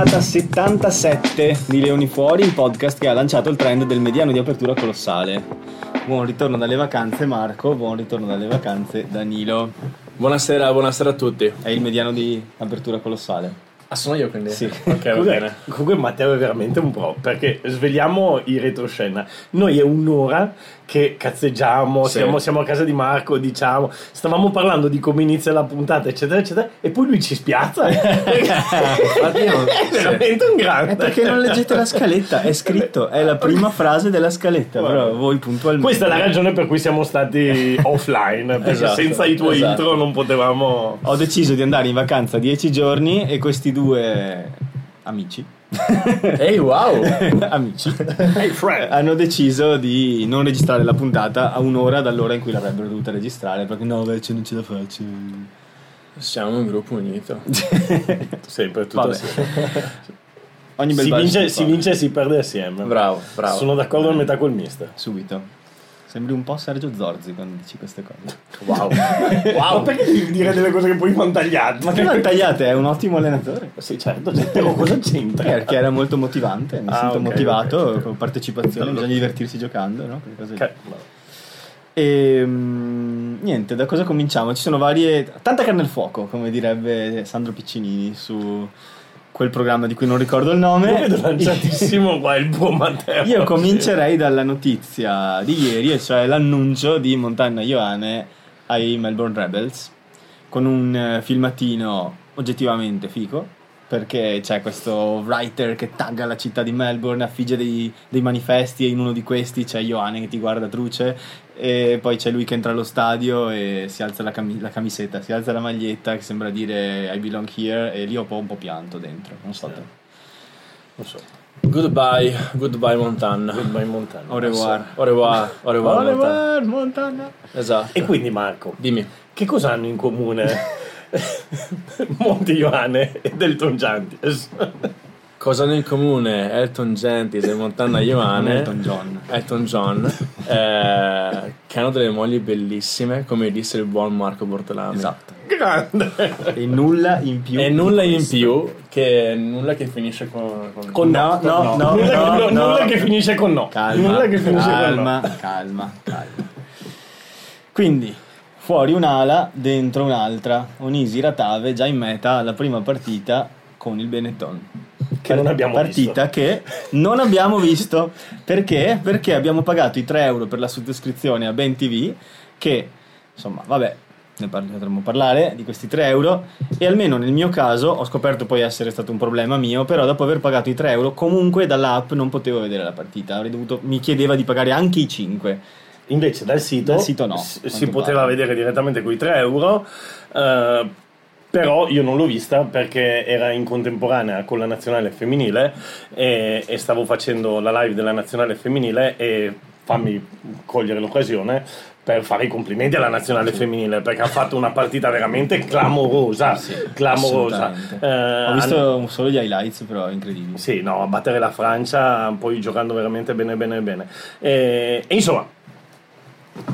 puntata 77 di Leoni Fuori, il podcast che ha lanciato il trend del mediano di apertura colossale. Buon ritorno dalle vacanze Marco, buon ritorno dalle vacanze Danilo. Buonasera, buonasera a tutti. È il mediano di apertura colossale. Ah, sono io quindi? Sì. Ok, va bene. comunque Matteo è veramente un pro perché svegliamo i retroscena. Noi è un'ora che cazzeggiamo, Sì. siamo, siamo a casa di Marco, diciamo, stavamo parlando di come inizia la puntata, eccetera, eccetera, e poi lui ci spiazza. È veramente un grande. È perché non leggete la scaletta, è scritto, è la prima frase della scaletta, però voi puntualmente... Questa è la ragione per cui siamo stati offline, perché Esatto, senza i tuoi esatto. intro non potevamo... Ho deciso di andare in vacanza 10 giorni e questi due amici, Ehi, wow! amici, Hey hanno deciso di non registrare la puntata a un'ora dall'ora in cui l'avrebbero dovuta registrare perché no, invece non ce la faccio. Siamo un gruppo unito. Sempre tutto Vabbè. assieme. Ogni bel Si vince, si vince e si perde assieme. Bravo, bravo. Sono d'accordo a metà col mister. Subito. Sembri un po' Sergio Zorzi quando dici queste cose. Wow. Ma perché devi dire delle cose che poi vanno tagliate? Ma che non tagliate, è un ottimo allenatore. Sì, certo, però cosa c'entra? Perché era molto motivante, mi Ah, sento ok, motivato, ok. con partecipazione, bisogna divertirsi giocando, no? Quelle cose lì. Ca- E mm, niente, da cosa cominciamo? Ci sono varie. tanta carne al fuoco, come direbbe Sandro Piccinini su quel programma di cui non ricordo il nome. Lo vedo lanciatissimo qua il buon Matteo. Io comincerei dalla notizia di ieri, e cioè l'annuncio di Montana Ioane ai Melbourne Rebels, con un eh, filmatino oggettivamente fico, perché c'è questo writer che tagga la città di Melbourne, affigge dei, dei manifesti e in uno di questi c'è Ioane che ti guarda truce e poi c'è lui che entra allo stadio e si alza la, cami- la camiseta, si alza la maglietta che sembra dire I belong here e lì ho un po', un po' pianto dentro, non so te. Non so. Goodbye, goodbye Montana. Goodbye Montana. Au revoir. Au revoir, au revoir, Au Montana. revoir, Montana. Esatto. E quindi Marco, Dimmi. che cosa hanno in comune Monte Ioane e Delton Giantis? Cosa hanno in comune Elton Gentis e Montana Ioane? Elton John. Elton John, eh, che hanno delle mogli bellissime, come disse il buon Marco Bortolami. Esatto. Grande! E nulla in più. E nulla in più, che nulla che finisce con... con- Con No, no, no, nulla, no, che, no. nulla che finisce con no. Calma, nulla che finisce calma, con no. calma, calma. Quindi, fuori un'ala, dentro un'altra. Onisi Ratave già in meta alla prima partita con il Benetton. Che non abbiamo partita che non abbiamo visto. Perché? Perché abbiamo pagato i 3 euro per la sottoscrizione a Ben TV che, insomma, vabbè, ne potremmo parlare di questi 3 euro e almeno nel mio caso ho scoperto poi essere stato un problema mio, però dopo aver pagato i 3 euro comunque dall'app non potevo vedere la partita, avrei dovuto, mi chiedeva di pagare anche i 5. Invece dal sito, Dal sito no, si, poteva pare. vedere direttamente quei 3 euro, eh, però io non l'ho vista perché era in contemporanea con la nazionale femminile e, e stavo facendo la live della nazionale femminile e fammi cogliere l'occasione per fare i complimenti alla nazionale femminile perché ha fatto una partita veramente clamorosa, clamorosa. Assolutamente. Eh, Ho hanno- visto solo gli highlights, però incredibili. sì, no, a battere la Francia, poi giocando veramente bene, bene, bene. E, e insomma,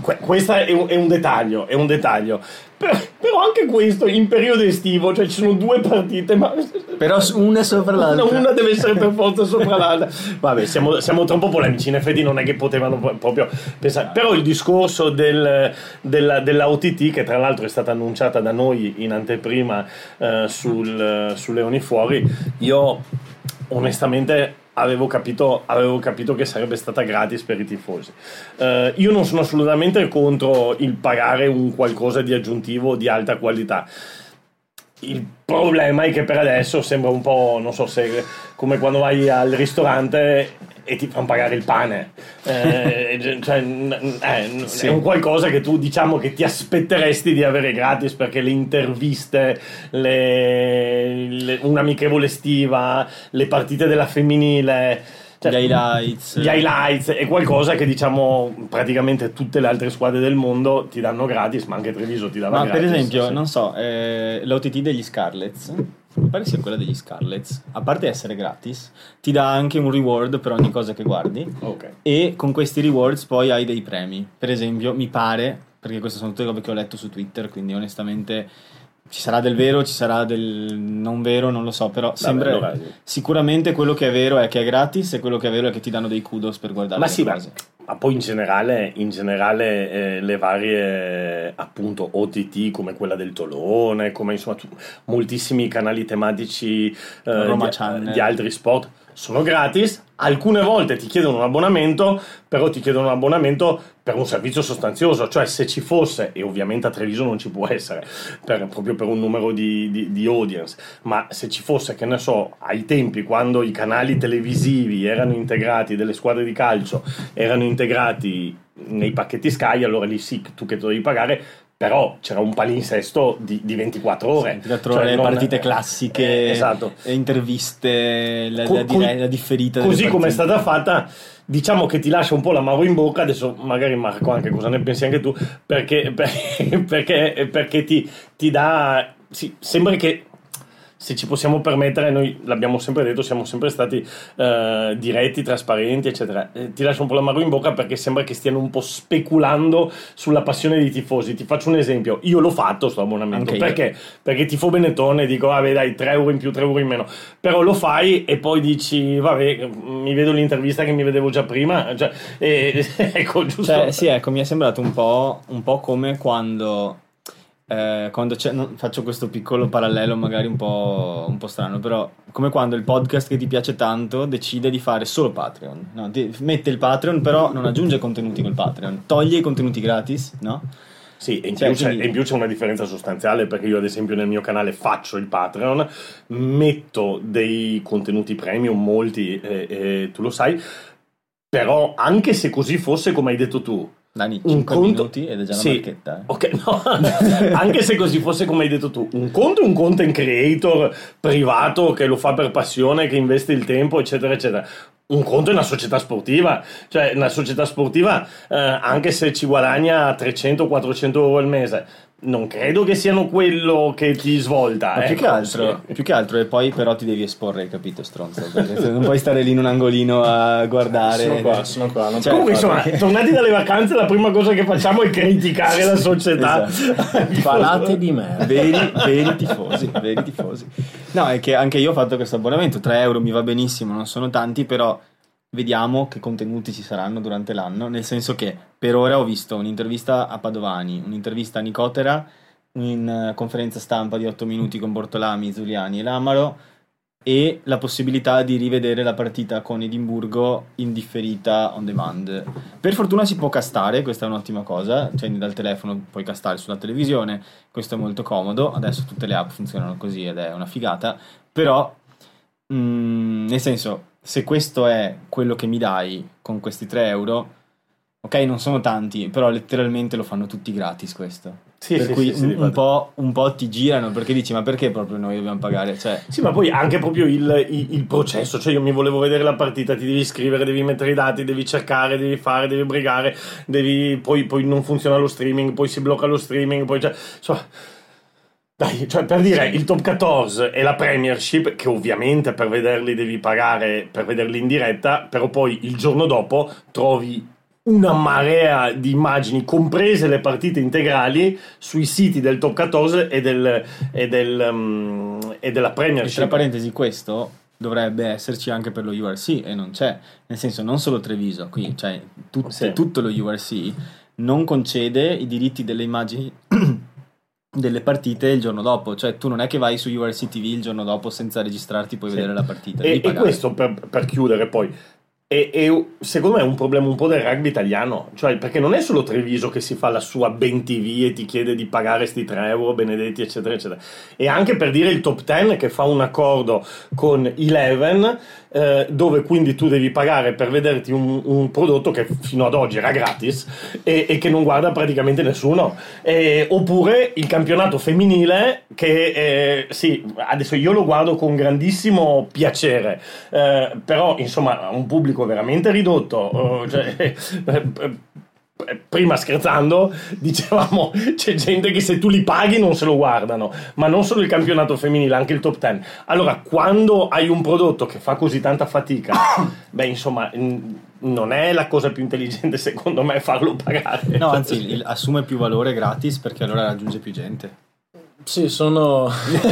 que- questo è un, è un dettaglio, è un dettaglio. Per- però anche questo in periodo estivo, cioè ci sono due partite, ma Però una sopra l'altra. una, una deve essere per forza sopra l'altra. Vabbè, siamo, siamo troppo polemici. In effetti, non è che potevano pro- proprio pensare. Però il discorso del, della, della OTT, che tra l'altro è stata annunciata da noi in anteprima eh, sul, su Leoni Fuori, io onestamente. Avevo capito, avevo capito che sarebbe stata gratis per i tifosi. Eh, io non sono assolutamente contro il pagare un qualcosa di aggiuntivo di alta qualità. Il problema è che per adesso sembra un po', non so se come quando vai al ristorante e ti fanno pagare il pane. Eh, cioè, eh, Sì. È un qualcosa che tu diciamo che ti aspetteresti di avere gratis perché le interviste, le- le- un'amichevole estiva, le partite della femminile. cioè, Gli highlights. gli highlights è qualcosa che diciamo praticamente tutte le altre squadre del mondo ti danno gratis, ma anche Treviso ti dava Ma gratis. per esempio, sì. non so, eh, l'OTT degli Scarlets, mi pare sia quella degli Scarlets, a parte essere gratis, ti dà anche un reward per ogni cosa che guardi Ok. e con questi rewards poi hai dei premi. Per esempio, mi pare, perché queste sono tutte robe che ho letto su Twitter, quindi onestamente ci sarà del vero, ci sarà del non vero, non lo so, però sembra allora sì. sicuramente quello che è vero è che è gratis e quello che è vero è che ti danno dei kudos per guardare Ma sì, ma, ma poi in generale, in generale eh, le varie appunto OTT come quella del Tolone, come insomma tu- moltissimi canali tematici eh, di, di altri sport sono gratis. Alcune volte ti chiedono un abbonamento, però ti chiedono un abbonamento per un servizio sostanzioso, cioè se ci fosse, e ovviamente a Treviso non ci può essere, per- proprio per un numero di, di- di audience, ma se ci fosse, che ne so, ai tempi quando i canali televisivi erano integrati, delle squadre di calcio erano integrati nei pacchetti Sky, allora lì sì, tu che dovevi pagare, però c'era un palinsesto di, di 24 ore. 24 Cioè, ore, non- partite classiche, eh, esatto. interviste, la, la, la differita. Così come è stata fatta, diciamo che ti lascia un po' l'amaro in bocca. Adesso, magari, Marco, anche cosa ne pensi anche tu? Perché, per- perché, perché ti, ti dà. Sì, sembra che. Se ci possiamo permettere, noi l'abbiamo sempre detto, siamo sempre stati eh, diretti, trasparenti, eccetera. Eh, ti lascia un po' l'amaro in bocca perché sembra che stiano un po' speculando sulla passione dei tifosi. Ti faccio un esempio: io l'ho fatto sto abbonamento io. perché? Perché tifo Benetton e dico, vabbè, dai, 3 euro in più, 3 euro in meno. Però lo fai e poi dici, vabbè, mi vedo l'intervista che mi vedevo già prima. Cioè, e- ecco, giusto. Cioè, sì, ecco, mi è sembrato un po', un po' come quando, eh, quando c'è, non- faccio questo piccolo parallelo magari un po', un po' strano, però come quando il podcast che ti piace tanto decide di fare solo Patreon, no? Ti- mette il Patreon però non aggiunge contenuti col Patreon, toglie i contenuti gratis, no? Sì, e in, Cioè, più c'è, quindi- in più c'è una differenza sostanziale perché io ad esempio nel mio canale faccio il Patreon, metto dei contenuti premium, molti, eh, eh, tu lo sai, però anche se così fosse come hai detto tu, Dani, un 5 conto... minuti ed è già una Sì. marchetta. eh. Ok, no, anche se così fosse come hai detto tu, un conto è un content creator privato che lo fa per passione, che investe il tempo, eccetera, eccetera. Un conto è una società sportiva, cioè una società sportiva, eh, anche se ci guadagna 300-400 euro al mese, non credo che siano quello che ti svolta. Ma più, ecco, che altro, più che altro, e poi però ti devi esporre, capito, stronzo? Non puoi stare lì in un angolino a guardare. Sono qua, sono qua. Non Cioè, Comunque, insomma, tornati dalle vacanze, la prima cosa che facciamo è criticare la società. Parlate di me. Veri, veri tifosi, veri tifosi. No, è che anche io ho fatto questo abbonamento, 3 euro mi va benissimo, non sono tanti, però vediamo che contenuti ci saranno durante l'anno, nel senso che per ora ho visto un'intervista a Padovani, un'intervista a Nicotera, una conferenza stampa di 8 minuti con Bortolami, Zuliani e Lamaro e la possibilità di rivedere la partita con Edimburgo in differita on demand. Per fortuna si può castare, questa è un'ottima cosa, cioè dal telefono puoi castare sulla televisione, questo è molto comodo, adesso tutte le app funzionano così ed è una figata, però mm, nel senso, se questo è quello che mi dai con questi 3 euro, ok non sono tanti, però letteralmente lo fanno tutti gratis questo. Sì, per sì, cui sì, un, un po', un po' ti girano perché dici ma perché proprio noi dobbiamo pagare? Cioè, Sì, ma poi anche proprio il, il- il processo, cioè io mi volevo vedere la partita, ti devi scrivere, devi mettere i dati, devi cercare, devi fare, devi brigare, devi, poi, poi non funziona lo streaming, poi si blocca lo streaming, poi c'è... insomma, dai, cioè per dire, il top 14 e la Premiership, che ovviamente per vederli devi pagare, per vederli in diretta, però poi il giorno dopo trovi una marea di immagini, comprese le partite integrali, sui siti del top 14 e, del, e, del, um, e della E tra Premiership. parentesi, questo dovrebbe esserci anche per lo URC e non c'è. Nel senso, non solo Treviso, qui cioè tut- Sì. tutto lo URC non concede i diritti delle immagini delle partite il giorno dopo. Cioè, tu non è che vai su URC TV il giorno dopo senza registrarti puoi Sì. vedere la partita. E, e questo per, per chiudere poi. E, e secondo me è un problema un po' del rugby italiano, cioè perché non è solo Treviso che si fa la sua ben TV e ti chiede di pagare sti 3 euro, benedetti, eccetera, eccetera. E anche per dire il top 10 che fa un accordo con Eleven, eh, dove quindi tu devi pagare per vederti un, un prodotto che fino ad oggi era gratis e, e che non guarda praticamente nessuno. E- oppure il campionato femminile che eh, sì, adesso io lo guardo con grandissimo piacere, eh, però insomma un pubblico veramente ridotto. eh, cioè, eh, eh, Prima scherzando, dicevamo c'è gente che se tu li paghi non se lo guardano, ma non solo il campionato femminile, anche il top 10. Allora, quando hai un prodotto che fa così tanta fatica, beh, insomma, non è la cosa più intelligente secondo me farlo pagare. No, anzi, assume più valore gratis perché allora raggiunge più gente. Sì, sono...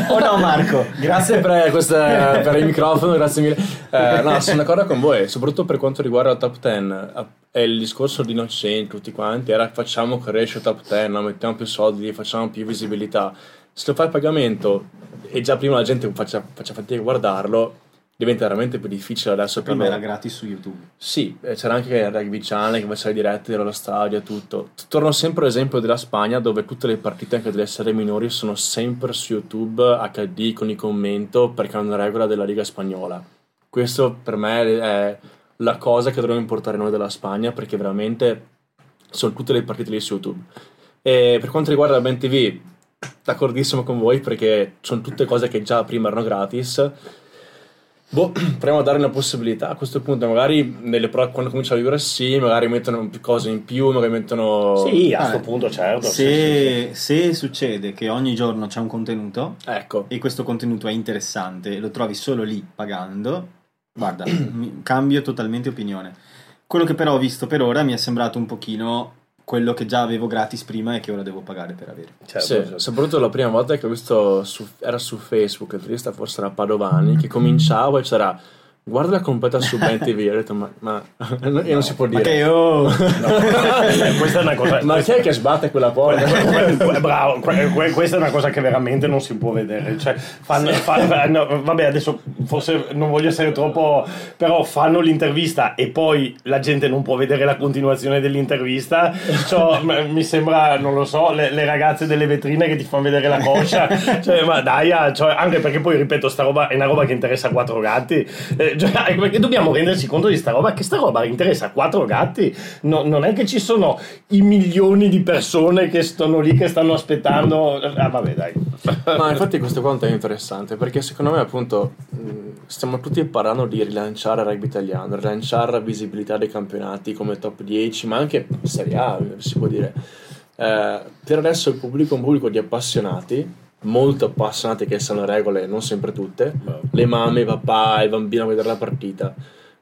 O no, Marco? grazie per, questa, per il microfono, grazie mille. Eh, no, sono d'accordo con voi, soprattutto per quanto riguarda la top 10. E il discorso di Innocenti, tutti quanti, era facciamo crescere top 10, no? mettiamo più soldi, facciamo più visibilità. Se lo fai a pagamento e già prima la gente faccia, faccia fatica a guardarlo, diventa veramente più difficile adesso per Prima era loro. gratis su YouTube. Sì, eh, c'era anche il Rugby Channel che faceva le dirette dello stadio e tutto. Torno sempre all'esempio della Spagna dove tutte le partite anche delle serie minori sono sempre su YouTube HD con i commento perché è una regola della Liga Spagnola. Questo per me è la cosa che dovremmo importare noi dalla Spagna perché veramente sono tutte le partite lì su YouTube. E per quanto riguarda Ben TV, d'accordissimo con voi perché sono tutte cose che già prima erano gratis. Boh, proviamo a dare una possibilità a questo punto, magari nelle pro- quando comincia a vivere sì, magari mettono cose in più, magari mettono... Sì, a questo punto, certo. sì, Se, se succede che ogni giorno c'è un contenuto Ecco, e questo contenuto è interessante e lo trovi solo lì pagando, guarda, cambio totalmente opinione. Quello che però ho visto per ora mi è sembrato un pochino quello che già avevo gratis prima e che ora devo pagare per avere. certo, sì, certo. soprattutto la prima volta che ho visto, su- era su Facebook, il turista forse era Padovani, che cominciava e c'era guarda la completa su Ben TV, ho detto ma, ma e non si può Ma dire. che oh! Eh, questa è una cosa. Ma chi è che sbatte quella porta? Que- que- Bravo, que- que- questa è una cosa che veramente non si può vedere. Cioè, fanno, fa- no, vabbè, adesso forse non voglio essere troppo, però fanno l'intervista e poi la gente non può vedere la continuazione dell'intervista. Cioè, mi sembra, non lo so, le, le ragazze delle vetrine che ti fanno vedere la coscia. Cioè, ma dai, ah, cioè, anche perché poi, ripeto, sta roba è una roba che interessa a quattro gatti. Eh, cioè, perché dobbiamo renderci conto di sta roba, che sta roba interessa a quattro gatti. No- non è che ci sono i milioni di persone che stanno lì, che stanno aspettando. Ah, vabbè, dai. Ma infatti questo quanto è interessante perché secondo me appunto stiamo tutti parlando di rilanciare il rugby italiano, rilanciare la visibilità dei campionati come top 10, ma anche Serie A, si può dire. Eh, per adesso il pubblico è un pubblico di appassionati, molto appassionati che sanno le regole, non sempre tutte, le mamme, i papà, i bambini a vedere la partita.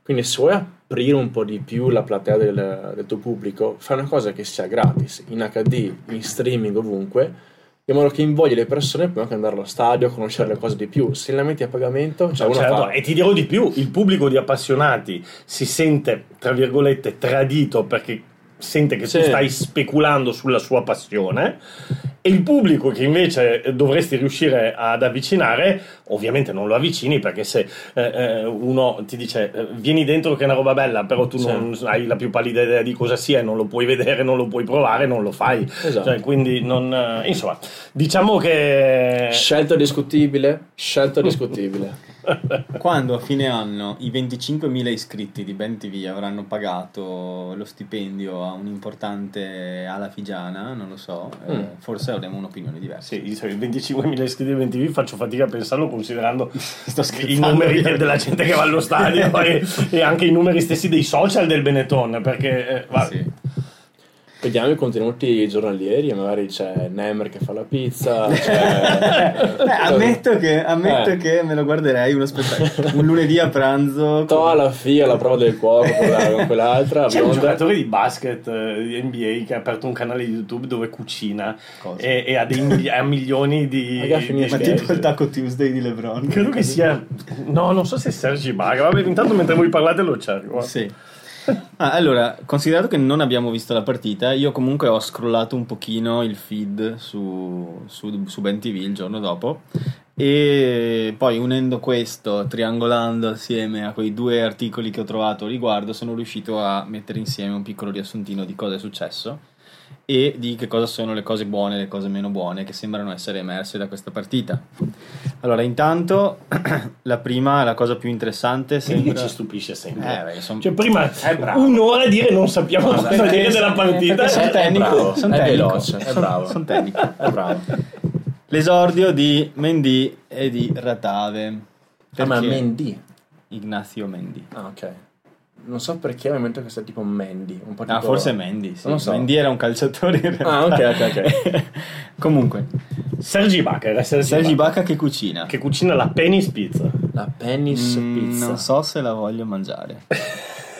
Quindi se vuoi aprire un po' di più la platea del, del tuo pubblico, fai una cosa che sia gratis, in HD, in streaming, ovunque, in modo che invogli le persone poi anche andare allo stadio, conoscere le cose di più. Se la metti a pagamento, cioè uno Certo. E ti dirò di più: il pubblico di appassionati si sente, tra virgolette, tradito perché sente che Sì. tu stai speculando sulla sua passione. E il pubblico che invece dovresti riuscire ad avvicinare, ovviamente non lo avvicini perché se eh, eh, uno ti dice eh, vieni dentro che è una roba bella, però tu Sì. non hai la più pallida idea di cosa sia, e non lo puoi vedere, non lo puoi provare, non lo fai. Esatto. Cioè, quindi non, eh, insomma, diciamo che Scelta discutibile, scelta discutibile. Quando a fine anno i 25.000 iscritti di Ben TV avranno pagato lo stipendio a un importante ala figiana, non lo so, eh, Mm. forse avremo un'opinione diversa. Sì, i 25.000 iscritti di TV faccio fatica a pensarlo considerando i numeri de- della gente che va allo stadio e, e anche i numeri stessi dei social del Benetton perché eh, va- Sì. Vediamo i contenuti giornalieri, e magari c'è Nemer che fa la pizza, c'è... Eh, ammetto che, ammetto Eh. che me lo guarderei uno spettacolo. Un lunedì a pranzo. To alla fia la prova del cuoco con, la- con quell'altra, c'è un giocatore di basket eh, di NBA che ha aperto un canale di YouTube dove cucina e, e ha, dei mili- ha milioni di, Raga, di-. Ma tipo il Taco Tuesday di LeBron. credo che sia no non so se è Sergi Baga vabbè intanto mentre voi parlate lo cerco. Sì. Ah, allora, considerato che non abbiamo visto la partita, io comunque ho scrollato un pochino il feed su, su, su Ben TV il giorno dopo. E poi unendo questo, triangolando assieme a quei due articoli che ho trovato riguardo, sono riuscito a mettere insieme un piccolo riassuntino di cosa è successo e di che cosa sono le cose buone e le cose meno buone che sembrano essere emerse da questa partita. Allora, intanto, la prima, la cosa più interessante sembra... ci stupisce sempre Eh, perché son- cioè prima un'ora a dire non sappiamo Guarda, cosa perché- dire della partita perché sono È tecnico, sono tecnico, veloce, è bravo. sono tecnico. È bravo. L'esordio di Mendy e di Ratave. Ah, ma Perché- Mendy. Ignazio Mendy. Ah, ok. Non so perché mi metto che sia tipo Mandy. Un po' Ah, tipo... forse Mendy, sì. Non so. Mendy era un calciatore in realtà. Ah, ok, ok, Comunque, Sergi Baca era Sergi, Sergi Bacca che cucina. che cucina la Penny's Pizza La Penny's Mm, Pizza. Non so se la voglio mangiare.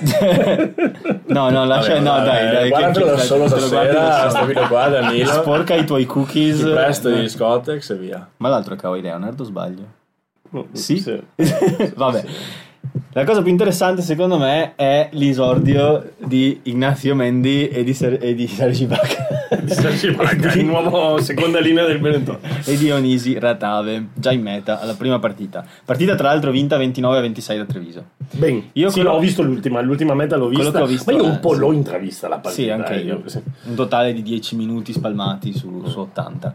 no, no, lascia, Vabbè, no, vabbè, dai, dai. guardatelo da solo stasera, solo. sto video qua, Danilo. Sporca i tuoi cookies. Ti presto di Scottex e via. Ma l'altro è Kawhi Leonard o sbaglio? No, Sì? Vabbè. La cosa più interessante secondo me è l'esordio di Ignazio Mendi e di, Ser- e di Sergi Ibaka. Di Sergi Ibaka, il nuovo seconda linea del Benetton. e Dionisi Ratave, già in meta alla prima partita. Partita tra l'altro vinta 29 a 26 da Treviso. Ben, Io sì, quello- l'ho visto l'ultima, l'ultima meta l'ho vista, ho visto ma io un po' sì. l'ho intravista la partita. Sì, anche eh, io. sì. Un totale di 10 minuti spalmati su, su 80.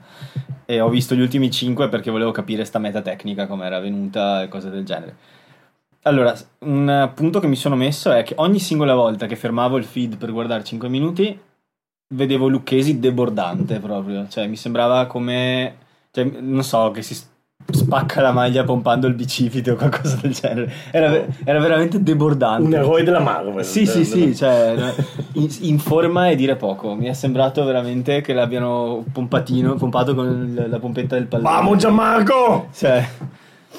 E ho visto gli ultimi 5 perché volevo capire sta meta tecnica, come era venuta e cose del genere. Allora, un punto che mi sono messo è che ogni singola volta che fermavo il feed per guardare 5 minuti, vedevo Lucchesi debordante proprio. Cioè, mi sembrava come. Cioè, non so, che si spacca la maglia pompando il bicipite o qualcosa del genere. Era, era veramente debordante. Un eroe della Marvel. Sì, sì, sì, cioè, in, in forma e dire poco. Mi è sembrato veramente che l'abbiano pompatino, pompato con la pompetta del pallone. Vamo Gianmarco! Cioè,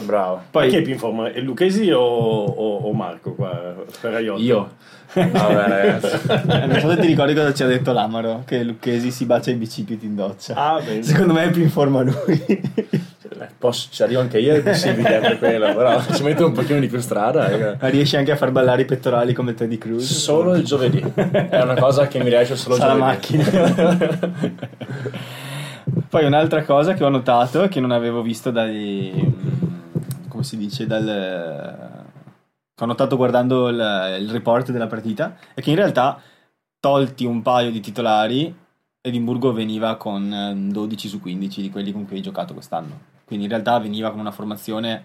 Bravo. poi Chi è più in forma? È Lucchesi o, o- o Marco qua? Ferraiotto? Io. Vabbè, ragazzi. Eh, non so se ti ricordi cosa ci ha detto Lamaro, che Lucchesi si bacia i bicipiti in doccia. Ah. Secondo me è più in forma lui. Eh, Posso, ci arrivo anche io, è possibile per quello, però ci metto un pochino di più strada. eh. Ma riesce anche a far ballare i pettorali come Teddy Cruz. Solo il giovedì. È una cosa che mi riesce solo il Sa la giovedì. macchina. Poi un'altra cosa che ho notato e che non avevo visto dai. Come si dice? Dal. che ho notato guardando il, il report della partita è che in realtà, tolti un paio di titolari, Edimburgo veniva con eh, 12 su 15 di quelli con cui hai giocato quest'anno. Quindi in realtà veniva con una formazione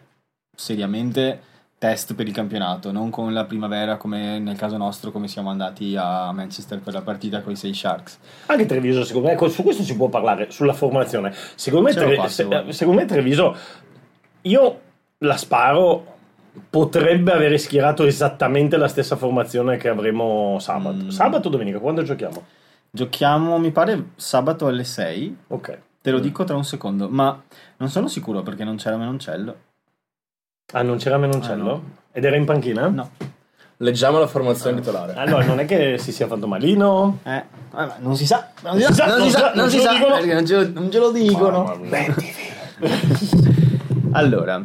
seriamente test per il campionato, non con la primavera come nel caso nostro, come siamo andati a Manchester per la partita con i 6 Sharks. Anche Treviso, secondo me, su questo si può parlare, sulla formazione. Secondo me, Tre- fa, se secondo me Treviso, io la sparo, potrebbe avere schierato esattamente la stessa formazione che avremo sabato. Mm. Sabato o domenica? Quando giochiamo? Giochiamo, mi pare, sabato alle 6. Ok. Te lo dico tra un secondo, ma non sono sicuro perché non c'era Menoncello. Ah, non c'era Menoncello? Ah, no. Ed era in panchina? No. Leggiamo la formazione titolare. Allora, non è che si sia fatto malino? Eh, vabbè, non si sa. Non si sa, non si sa, non si ce lo sa, non ce lo, non ce lo dicono. Allora,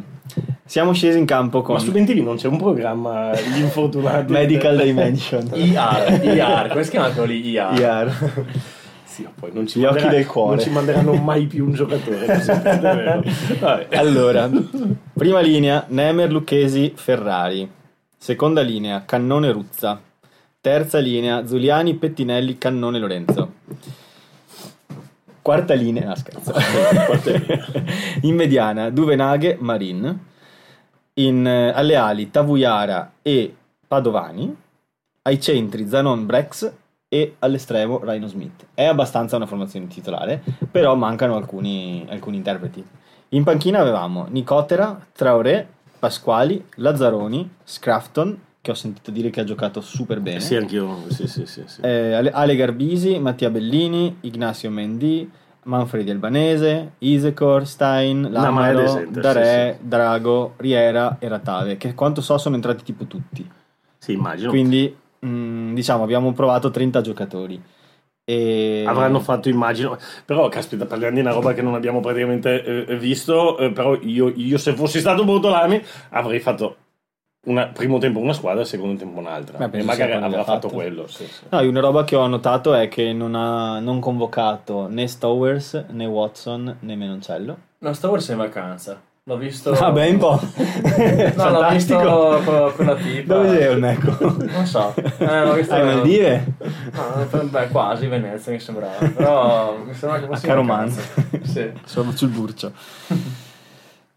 siamo scesi in campo con Ma su Ventivi non c'è un programma gli infortunati? Medical Dimension. IR, IR, come si chiama quello lì? IR. IR. Sì, poi non ci Gli occhi del cuore. Non ci manderanno mai più un giocatore. Allora, prima linea, Nemer, Lucchesi, Ferrari. Seconda linea, Cannone, Ruzza. Terza linea, Zuliani, Pettinelli, Cannone, Lorenzo. Quarta linea, no scherzo. In mediana, Duvenaghe, Marin. In, eh, alle ali, Tavuyara e Padovani. Ai centri, Zanon, Brex. E all'estremo, Rhino Smith. È abbastanza una formazione titolare, però mancano alcuni, alcuni interpreti. In panchina avevamo Nicotera, Traoré, Pasquali, Lazzaroni, Scrafton, che ho sentito dire che ha giocato super bene. Sì, anch'io. Sì, sì, sì. sì. Eh, Ale- Garbisi, Mattia Bellini, Ignazio Mendy, Manfredi Albanese, Isecor, Stein, No, ma è Lamaro, decente, Darè, Drago, Riera e Ratave, che quanto so sono entrati tipo tutti. Sì, immagino. Quindi, mh, diciamo, abbiamo provato 30 giocatori. E... Avranno fatto, immagino. Però, caspita, parliamo di una roba che non abbiamo praticamente eh, visto. eh, però io, io, se fossi stato Bortolami, avrei fatto una, primo tempo una squadra e secondo tempo un'altra. Beh, e magari avrà fatto, fatto. quello. Sì, sì. No, una roba che ho notato è che non ha non convocato né Stowers, né Watson, né Menoncello. No, Star Wars è in vacanza. L'ho visto. Ah, beh, un po'. No, l'ho visto Fantastico. con, con la tipa. Dove sei, Olmeco? Non so. Eh, l'ho visto. Ai Maldive? No, beh, quasi Venezia mi sembrava. Però mi sembra che fosse Caromanza. vacanza. Sì. Sono sul burcio.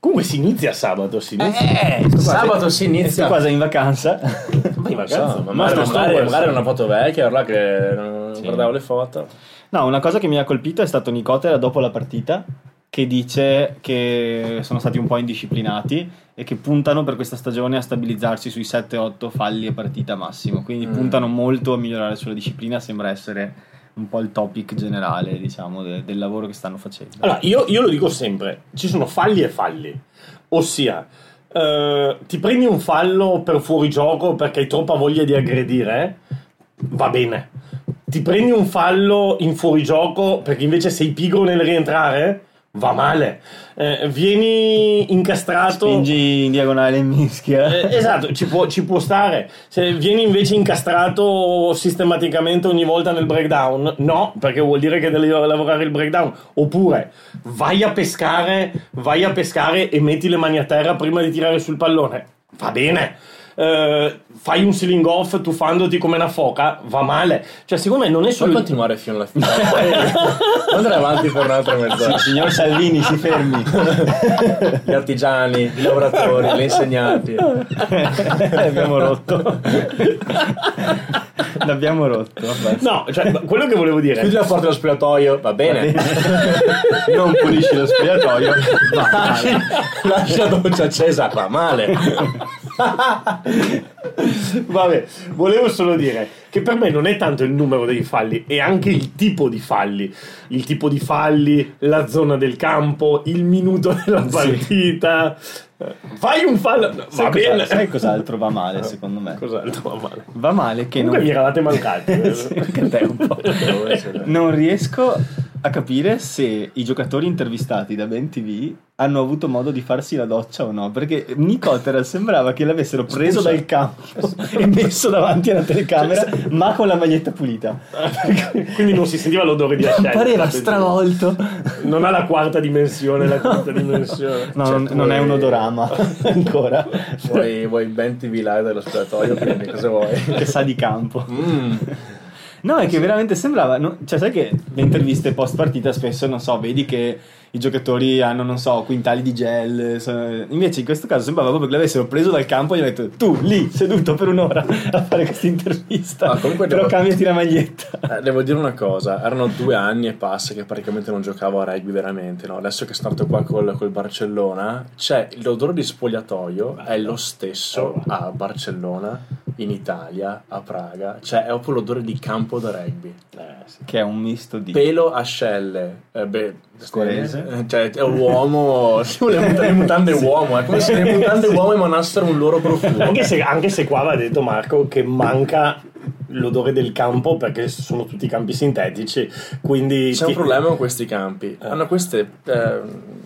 Comunque si inizia sabato. Si inizia. Eh, sabato si inizia. Qua sei in vacanza. Ma in Non so, vacanza. ma magari, magari, magari una foto vecchia, allora che non Sì. guardavo le foto. No, una cosa che mi ha colpito è stato Nicotera dopo la partita che dice che sono stati un po' indisciplinati e che puntano per questa stagione a stabilizzarsi sui 7-8 falli a partita massimo. Quindi Mm. puntano molto a migliorare sulla disciplina, sembra essere un po' il topic generale, diciamo, de- del lavoro che stanno facendo. Allora, io, io lo dico sempre: ci sono falli e falli. Ossia, eh, ti prendi un fallo per fuorigioco perché hai troppa voglia di aggredire, va bene. Ti prendi un fallo in fuorigioco perché invece sei pigro nel rientrare, va male. Eh, vieni incastrato. Spingi in diagonale in mischia. Eh, esatto, ci può, ci può stare. Se vieni invece incastrato sistematicamente ogni volta nel breakdown, no, perché vuol dire che devi lavorare il breakdown. Oppure vai a pescare, vai a pescare e metti le mani a terra prima di tirare sul pallone. Va bene. Eh, fai un ceiling off tuffandoti come una foca, va male. Cioè, secondo me non è Puoi solo. continuare fino alla fine. Puoi andare avanti per un'altra mezz'ora. Signor Salvini, si fermi. Gli artigiani, i lavoratori, gli insegnanti. L'abbiamo rotto. L'abbiamo rotto. vabbè. No, cioè, quello che volevo dire. Chiudi la porta dello spogliatoio, va bene. Non pulisci lo spogliatoio. Va male. Lascia la doccia accesa, va male. Vabbè, volevo solo dire che per me non è tanto il numero dei falli, è anche il tipo di falli. Il tipo di falli, la zona del campo, il minuto della partita. Eh, Fai un fallo. Va Sai, cosa- bene. sai cos'altro va male, secondo me? Cos'altro va male? Va male che non, Comunque mi eravate mancati. Sì, non riesco a capire se i giocatori intervistati da Ben TV hanno avuto modo di farsi la doccia o no. Perché Nicotera sembrava che l'avessero preso Scusa. dal campo e messo davanti alla telecamera, ma con la maglietta pulita. Quindi non si sentiva l'odore di ascella. Pareva stravolto. Non ha la quarta dimensione, la quinta dimensione. No, Cioè, non, non è un odorama ancora. Vuoi, vuoi TV live dello spogliatoio, quindi cosa vuoi? che sa di campo. Mm. No, è che veramente sembrava. no- cioè, sai che le interviste post partita spesso, non so, vedi che i giocatori hanno, non so, quintali di gel. invece in questo caso sembrava proprio che l'avessero preso dal campo e gli hanno detto tu lì, seduto per un'ora a fare questa intervista. Ah, comunque Però devo- cambiati la maglietta. Eh, devo dire una cosa, erano due anni e passa che praticamente non giocavo a rugby veramente, no? Adesso che sono stato qua col, col Barcellona, c'è l'odore di spogliatoio, è lo stesso a Barcellona, in Italia, a Praga, cioè è proprio l'odore di campo da rugby. Che è un misto di. Pelo, ascelle, eh, beh, Squarese. eh, cioè è un uomo, sì, le mut- le mutande uomo, è come se le mutande uomo emanassero un loro profumo. Anche se, anche se qua va detto Marco che manca l'odore del campo perché sono tutti campi sintetici. Quindi C'è un ti- problema con questi campi. Hanno queste eh,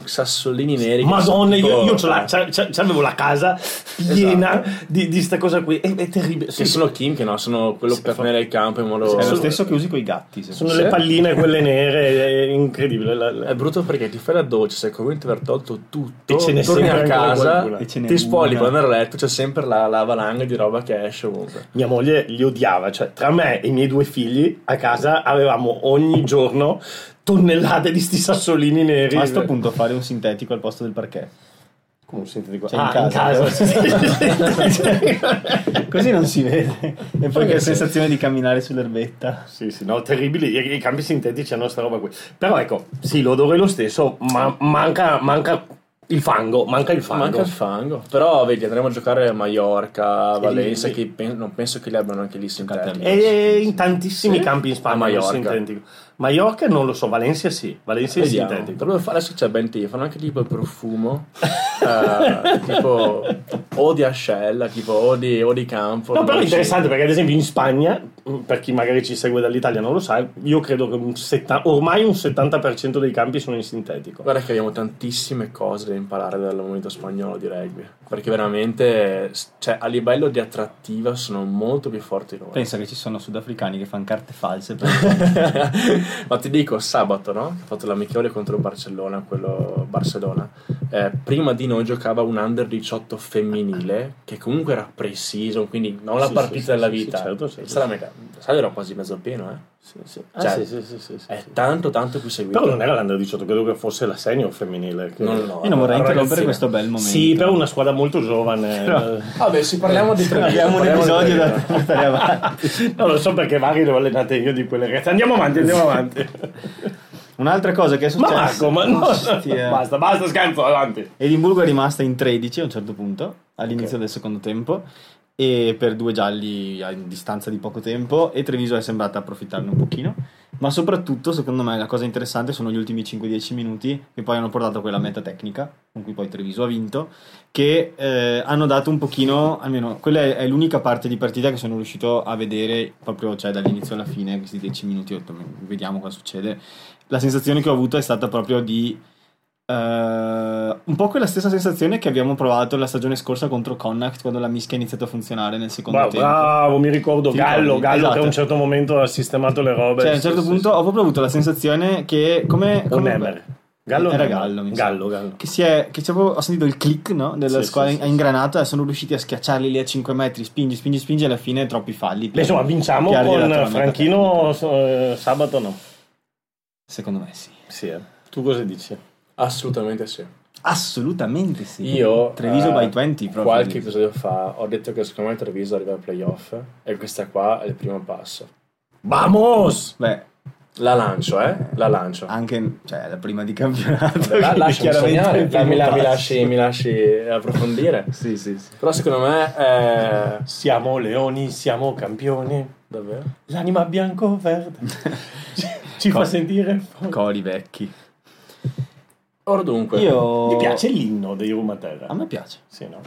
sassolini neri. che Madonna, io, io l'ha- c'è- c'è- c'avevo la casa piena di, di sta cosa qui. È, è terribile. Che Sì, sono Kim, che no, sono quello Sì, per fa- tenere il campo in modo. È lo stesso che usi con i gatti. se- sono Sì. le palline quelle nere, è incredibile. La- la- È brutto perché ti fai la doccia, sei convinto di aver tolto tutto, E ce n'è torni a casa. E ce n'è ti spogli poi andare a letto, c'è sempre la, la valanga di roba che esce ovunque. Mia moglie li odiava, cioè tra me e i miei due figli a casa avevamo ogni giorno tonnellate di sti sassolini neri. Ma a sto punto fare un sintetico al posto del parquet. Come un sintetico? Cioè, ah, in in casa. casa. sì, sì. Così non si vede. E poi che sensazione di camminare sull'erbetta. Sì, sì, no, terribili. I, i campi sintetici hanno sta roba qui. Però ecco, sì, l'odore è lo stesso, ma manca, manca il fango. Manca il fango. Manca il fango. Però vedi, andremo a giocare a Mallorca, Sì, Valencia, sì. che pen- non penso che li abbiano anche lì sintetici. E in tantissimi Sì? campi in Spagna A Mallorca. il sintetico. Mallorca non lo so, Valencia sì. Valencia sintetico. Dovrebbe fare- adesso c'è Ben T, fanno anche tipo il profumo, eh, tipo o di ascella, tipo o di, o di campo. No, però è interessante perché ad esempio in Spagna, mh, per chi magari ci segue dall'Italia non lo sa, io credo che un setta- ormai un 70% dei campi sono in sintetico. Guarda che abbiamo tantissime cose da imparare dal movimento spagnolo di rugby, perché veramente cioè, a livello di attrattiva sono molto più forti loro. Pensa che ci sono sudafricani che fanno carte false. Per... Ma ti dico, sabato, no? Ho fatto l'amichevole contro Barcellona, quello Barcellona. Eh, prima di noi giocava un under 18 femminile che comunque era preciso, quindi non la Sì, partita sì, della sì, vita. sì, certo, certo. Sarà mega. Sai, era quasi mezzo pieno, eh? Sì, sì. Cioè, Ah, sì, sì, sì, sì, sì, È tanto, tanto più seguito. Però non era l'Under 18, credo che fosse la senior femminile. che- Non lo Io non vorrei interrompere questo bel momento. Sì, però una squadra molto giovane. Però- Vabbè, sì, parliamo di Treviso. Abbiamo un episodio da portare avanti. No, lo so perché vari le ho allenate io di quelle ragazze. Andiamo avanti, andiamo avanti. Un'altra cosa che è ma successa. Marco, ma no, Ostia. basta, basta, scherzo, avanti. Edimburgo è rimasta in 13 a un certo punto, all'inizio del secondo tempo, e per due gialli a distanza di poco tempo, e Treviso è sembrata approfittarne un pochino. Ma soprattutto, secondo me, la cosa interessante sono gli ultimi 5-10 minuti che poi hanno portato a quella meta tecnica, con cui poi Treviso ha vinto, che eh, hanno dato un pochino, almeno quella è, l'unica parte di partita che sono riuscito a vedere proprio cioè, dall'inizio alla fine, questi 10 minuti, detto, vediamo cosa succede. La sensazione che ho avuto è stata proprio di Uh, un po' quella stessa sensazione che abbiamo provato la stagione scorsa contro Connacht quando la mischia ha iniziato a funzionare nel secondo bravo, tempo. Bravo, mi ricordo Ti Gallo, ricordi? Gallo che a Esatto. un certo momento ha sistemato le robe. Cioè, a un certo Sì, punto sì, ho proprio avuto la sensazione che come, come. Gallo era? Gallo, mi. Gallo, Gallo. che si è che proprio- ho sentito il click no, della Sì, squadra sì, sì, ha ingranato e sono riusciti a schiacciarli lì a 5 metri spingi spingi spingi e alla fine troppi falli Beh, insomma, vinciamo con Franchino eh, sabato no. Secondo me sì Sì, eh. Tu cosa dici? Assolutamente sì. assolutamente sì Io Treviso eh, by 20 proprio qualche episodio fa ho detto che secondo me Treviso arriva ai playoff e questa qua è il primo passo. Vamos! beh La lancio, eh? La lancio. anche cioè la prima di campionato La, quindi lasciami chiaramente sognare, primo mi, la- mi lasci, mi lasci approfondire. sì sì sì Però secondo me è... Siamo leoni, siamo campioni. Davvero? L'anima bianco-verde ci, ci fa Co- sentire. cori vecchi Ora dunque, io Ti piace l'inno dei Rumaterra? a me piace Sì, no?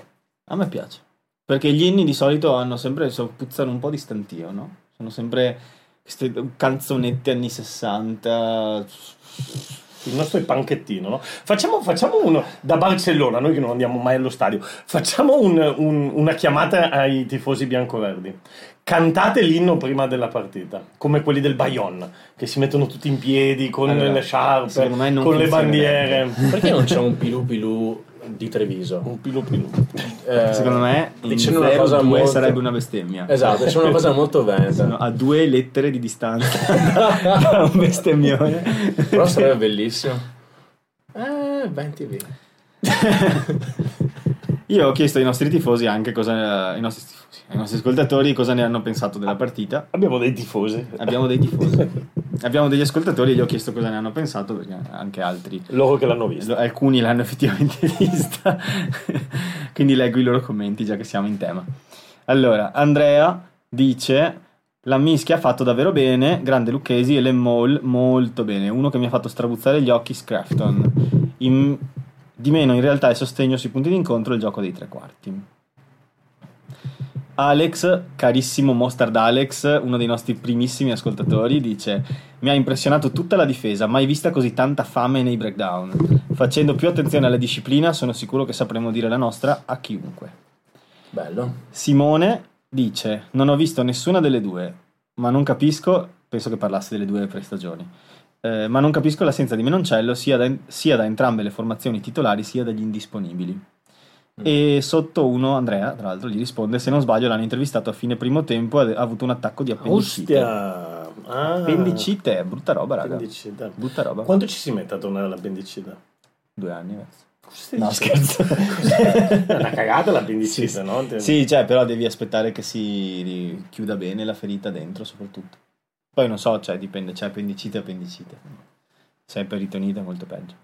A me piace. Perché gli inni di solito hanno sempre, so, puzzano un po' di stantio, no? Sono sempre queste canzonette anni 60. Il nostro è panchettino, no? Facciamo, facciamo uno da Barcellona, noi che non andiamo mai allo stadio, facciamo un- un- una chiamata ai tifosi biancoverdi. Cantate l'inno prima della partita, come quelli del Bayonne, che si mettono tutti in piedi con Allora, le sciarpe, secondo me non con le bandiere. perché non c'è un pilu pilu di Treviso? Un pilu pilu. Eh, Secondo me in dicendo una 0, cosa 2 molto... sarebbe una bestemmia. Esatto, c'è una cosa molto veneta. a due lettere di distanza da un bestemmione. Però sarebbe bellissimo. Eh, 20 V. Io ho chiesto ai nostri tifosi anche cosa. ai nostri tifosi, ai nostri ascoltatori cosa ne hanno pensato della partita. Abbiamo dei tifosi. Abbiamo dei tifosi. Abbiamo degli ascoltatori e gli ho chiesto cosa ne hanno pensato perché anche altri Loro che l'hanno visto. Alcuni l'hanno effettivamente vista, quindi leggo i loro commenti già che siamo in tema. Allora, Andrea dice: La mischia ha fatto davvero bene, grande Lucchesi e le Mall molto bene. Uno che mi ha fatto strabuzzare gli occhi, Scrafton. In- di meno, in realtà, il sostegno sui punti d'incontro e il gioco dei tre quarti. Alex, carissimo Mostard Alex, uno dei nostri primissimi ascoltatori, dice: Mi ha impressionato tutta la difesa, mai vista così tanta fame nei breakdown. Facendo più attenzione alla disciplina, sono sicuro che sapremo dire la nostra a chiunque. Bello. Simone dice: Non ho visto nessuna delle due, ma non capisco. Penso che parlasse delle due prestagioni. eh, ma non capisco l'assenza di Menoncello sia da, sia da entrambe le formazioni titolari sia dagli indisponibili. E sotto uno, Andrea, tra l'altro, gli risponde: Se non sbaglio, l'hanno intervistato a fine primo tempo e ha avuto un attacco di appendicite. Ostia! Ah, Appendicite, brutta roba, raga. Appendicite. Brutta roba. Quanto ci si mette a tornare all'appendicite? Due anni. stai No, scherzo. È una cagata l'appendicite, Sì, no? Sì, cioè, però devi aspettare che si chiuda bene la ferita dentro, soprattutto. Poi non so, cioè, dipende, c'è appendicite e appendicite. Se è peritonite è molto peggio.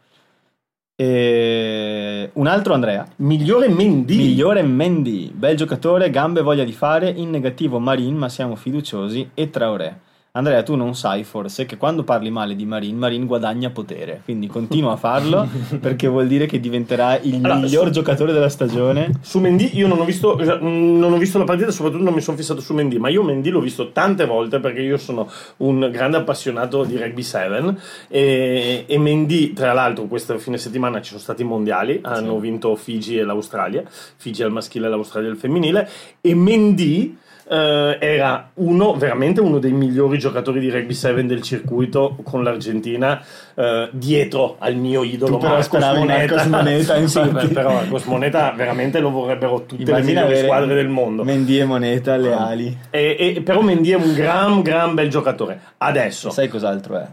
E... Un altro Andrea, Migliore Mendy. migliore Mendy, bel giocatore, gambe voglia di fare, in negativo Marin, ma siamo fiduciosi, e Traoré. Andrea, tu non sai forse che quando parli male di Marin, Marin guadagna potere, quindi continua a farlo perché vuol dire che diventerà il Allora, miglior su- giocatore della stagione. Su Mendy io non ho, visto, non ho visto la partita, soprattutto non mi sono fissato su Mendy, ma io Mendy l'ho visto tante volte perché io sono un grande appassionato di rugby 7 e, e Mendy, tra l'altro, questo fine settimana ci sono stati i mondiali, hanno vinto Figi e l'Australia, Figi al maschile e l'Australia al femminile e Mendy eh, era uno, veramente uno dei migliori giocatori di rugby 7 del circuito con l'Argentina eh, dietro al mio idolo Tu però Marcos Moneta. Moneta, infatti. Però Marcos Moneta veramente lo vorrebbero tutte Immagina le migliori squadre del mondo. Mendy e Moneta alle ali. E, e- però Mendy è un gran, gran bel giocatore. Adesso, Sai cos'altro è?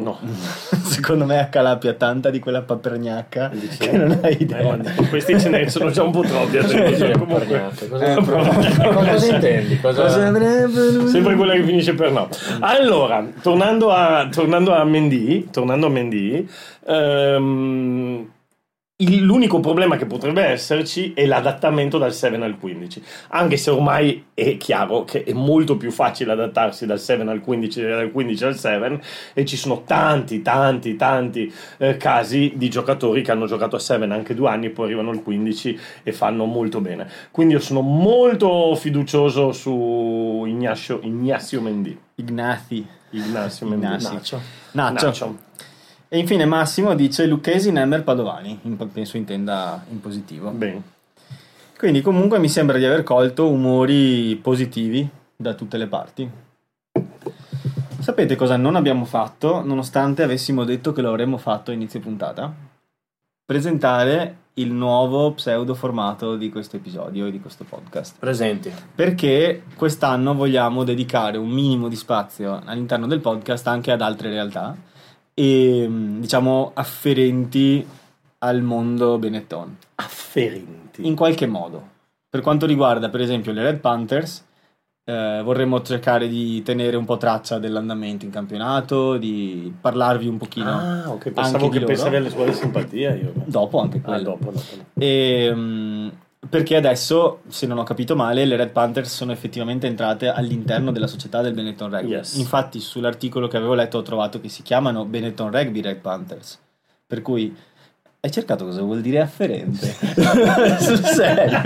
No. Secondo me a Calapia tanta di quella papergnacca Dici? che non hai Eh, idea. ma questi ce ne sono già un po' troppi. adesso, comunque. Pargnate, Cosa, Eh, cosa intendi? Cosa... Cosa? Sempre quella che finisce per no. Allora, tornando a, tornando a Mendy, tornando a Mendy, ehm, il- l'unico problema che potrebbe esserci è l'adattamento dal 7 al 15, anche se ormai è chiaro che è molto più facile adattarsi dal 7 al 15 che dal 15 al 7 e ci sono tanti, tanti, tanti eh, casi di giocatori che hanno giocato a 7 anche due anni, poi arrivano al 15 e fanno molto bene. Quindi io sono molto fiducioso su Ignacio, Ignacio Mendy. Ignazi. Ignacio Mendy. Ignazi. Nacho. Nacho. Nacho. E infine Massimo dice Lucchesi, Nemmer, Padovani. In- penso intenda in positivo. Bene. Quindi comunque mi sembra di aver colto umori positivi da tutte le parti. Sapete cosa non abbiamo fatto, nonostante avessimo detto che lo avremmo fatto a inizio puntata? Presentare il nuovo pseudo formato di questo episodio e di questo podcast. Presenti. Perché quest'anno vogliamo dedicare un minimo di spazio all'interno del podcast anche ad altre realtà e diciamo afferenti al mondo Benetton Afferenti. in qualche modo. Per quanto riguarda, per esempio, le Red Panthers, eh, vorremmo cercare di tenere un po' traccia dell'andamento in campionato, di parlarvi un pochino Ah, ok, anche pensavo di che pensavi alle sue simpatia io. Dopo anche Ah, quello. dopo, dopo. E, mm, perché adesso, se non ho capito male, le Red Panthers sono effettivamente entrate all'interno della società del Benetton Rugby. Yes. Infatti, sull'articolo che avevo letto ho trovato che si chiamano Benetton Rugby Red Panthers. Per cui hai cercato cosa vuol dire afferente? Sul serio.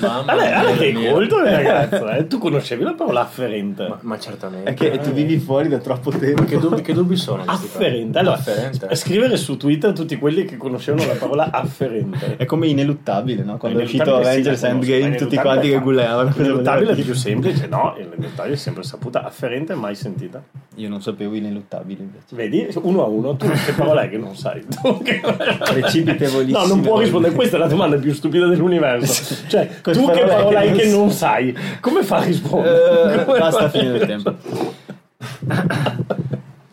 Mamma Allora, che mia. colto il ragazzo, eh. Tu conoscevi la parola afferente? Ma, ma certamente. È che tu vivi fuori da troppo tempo. Che dubbi, che dubbi sono? Afferente. Allora, Afferente. scrivere su Twitter tutti quelli che conoscevano la parola afferente. È come ineluttabile, no? Quando è uscito Ineluttabile, Avengers sì, Endgame, tutti quanti che gullavano. cosa Ineluttabile è più semplice, no? Ineluttabile è sempre saputa. Afferente mai sentita. Io non sapevo ineluttabile invece. Vedi? Uno a uno, tu che parola è che non sai? Tu che- Precipitevolissime. No, non può rispondere. Questa è la domanda più stupida dell'universo. Cioè, tu che parola che hai non che sai. non sai? Come fa a rispondere? Come basta fa- finire il tempo.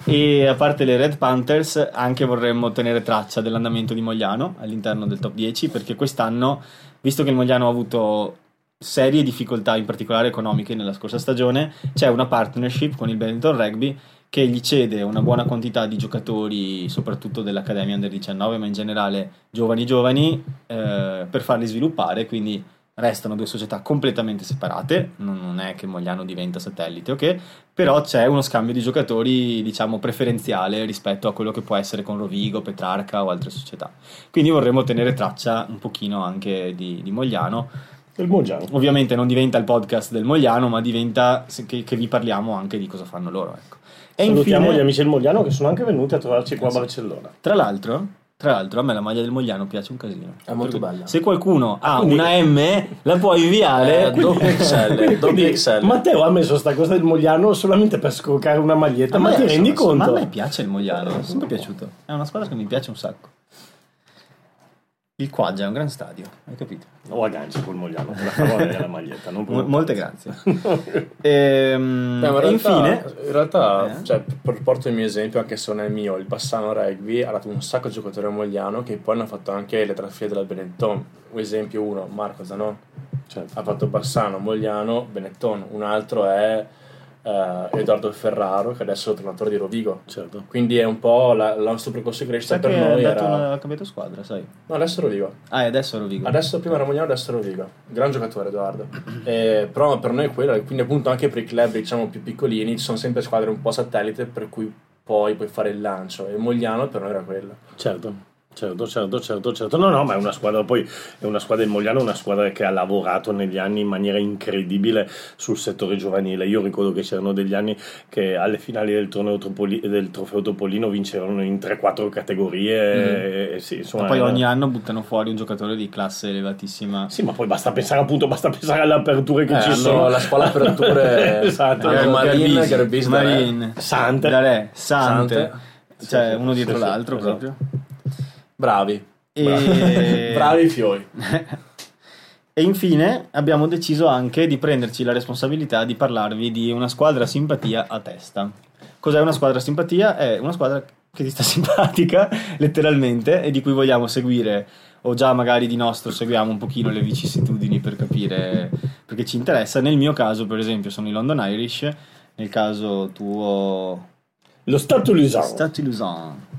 e a parte le Red Panthers, anche vorremmo tenere traccia dell'andamento di Mogliano all'interno del top 10, perché quest'anno, visto che il Mogliano ha avuto serie difficoltà, in particolare economiche, nella scorsa stagione, c'è una partnership con il Benetton Rugby che gli cede una buona quantità di giocatori, soprattutto dell'Accademia Under 19, ma in generale giovani giovani, eh, per farli sviluppare, quindi restano due società completamente separate, non è che Mogliano diventa satellite, ok? Però c'è uno scambio di giocatori, diciamo, preferenziale rispetto a quello che può essere con Rovigo, Petrarca o altre società. Quindi vorremmo tenere traccia un pochino anche di, di Mogliano. Il Mogiano. Ovviamente non diventa il podcast del Mogliano, ma diventa che, che vi parliamo anche di cosa fanno loro, ecco. E Salutiamo infine- gli amici del Mogliano che sono anche venuti a trovarci qua a Barcellona. Tra l'altro, tra l'altro, a me la maglia del Mogliano piace un casino. È molto bella. Se qualcuno ha quindi- una M, la puoi inviare. Eh, doppio XL, Quindi XL. Matteo ha messo sta cosa del Mogliano solamente per scoccare una maglietta, ma ti rendi conto? Ma a me piace il Mogliano, mi è sempre piaciuto. È una squadra che mi piace un sacco. Il Quaggia è un gran stadio, hai capito? O agganci col Mogliano, per la favore della maglietta. Non Mo- molte grazie. Ehm, Beh, ma in realtà, infine, in realtà Eh? cioè, per- porto il mio esempio, anche se non è mio, il Bassano Rugby ha dato un sacco di giocatori a Mogliano che poi hanno fatto anche le trasferte della Benetton. Un esempio uno, Marco Zanò, Certo. ha fatto Bassano, Mogliano, Benetton. Un altro è eh, Edoardo Ferraro, che adesso è allenatore di Rovigo. certo. Quindi è un po' la- il nostro percorso di crescita sai per noi era... una- ha cambiato squadra, sai? No, adesso è Rovigo. Ah, e adesso è Rovigo. Adesso prima era Mogliano, adesso è Rovigo. Gran giocatore Edoardo. Eh, però per noi è quello, e quindi appunto anche per i club diciamo più piccolini ci sono sempre squadre un po' satellite per cui poi puoi fare il lancio e Mogliano per noi era quello. Certo. Certo, certo, certo, certo. No, no, ma è una squadra, poi è una squadra del Mogliano, è una squadra che ha lavorato negli anni in maniera incredibile sul settore giovanile. Io ricordo che c'erano degli anni che alle finali del, torneo Tropoli- del trofeo Topolino vincevano in 3-4 categorie. e- e sì, insomma, Ma poi era- ogni anno buttano fuori un giocatore di classe elevatissima. Sì, ma poi basta pensare appunto, basta pensare alle aperture che Eh, ci hanno sono. la scuola aperture esatto. hanno Marin, Garbisi, Marin, Sante. Dare, Sante, Sante. cioè Sì, sì, uno dietro sì, sì, l'altro esatto. Bravi. E... Bravi fioi. E infine abbiamo deciso anche di prenderci la responsabilità di parlarvi di una squadra simpatia a testa. Cos'è una squadra simpatia? È una squadra che ti sta simpatica, letteralmente, e di cui vogliamo seguire, o già magari di nostro seguiamo un pochino le vicissitudini per capire perché ci interessa. Nel mio caso, per esempio, sono i London Irish, nel caso tuo Lo Stato Lusano. Stati Luzon.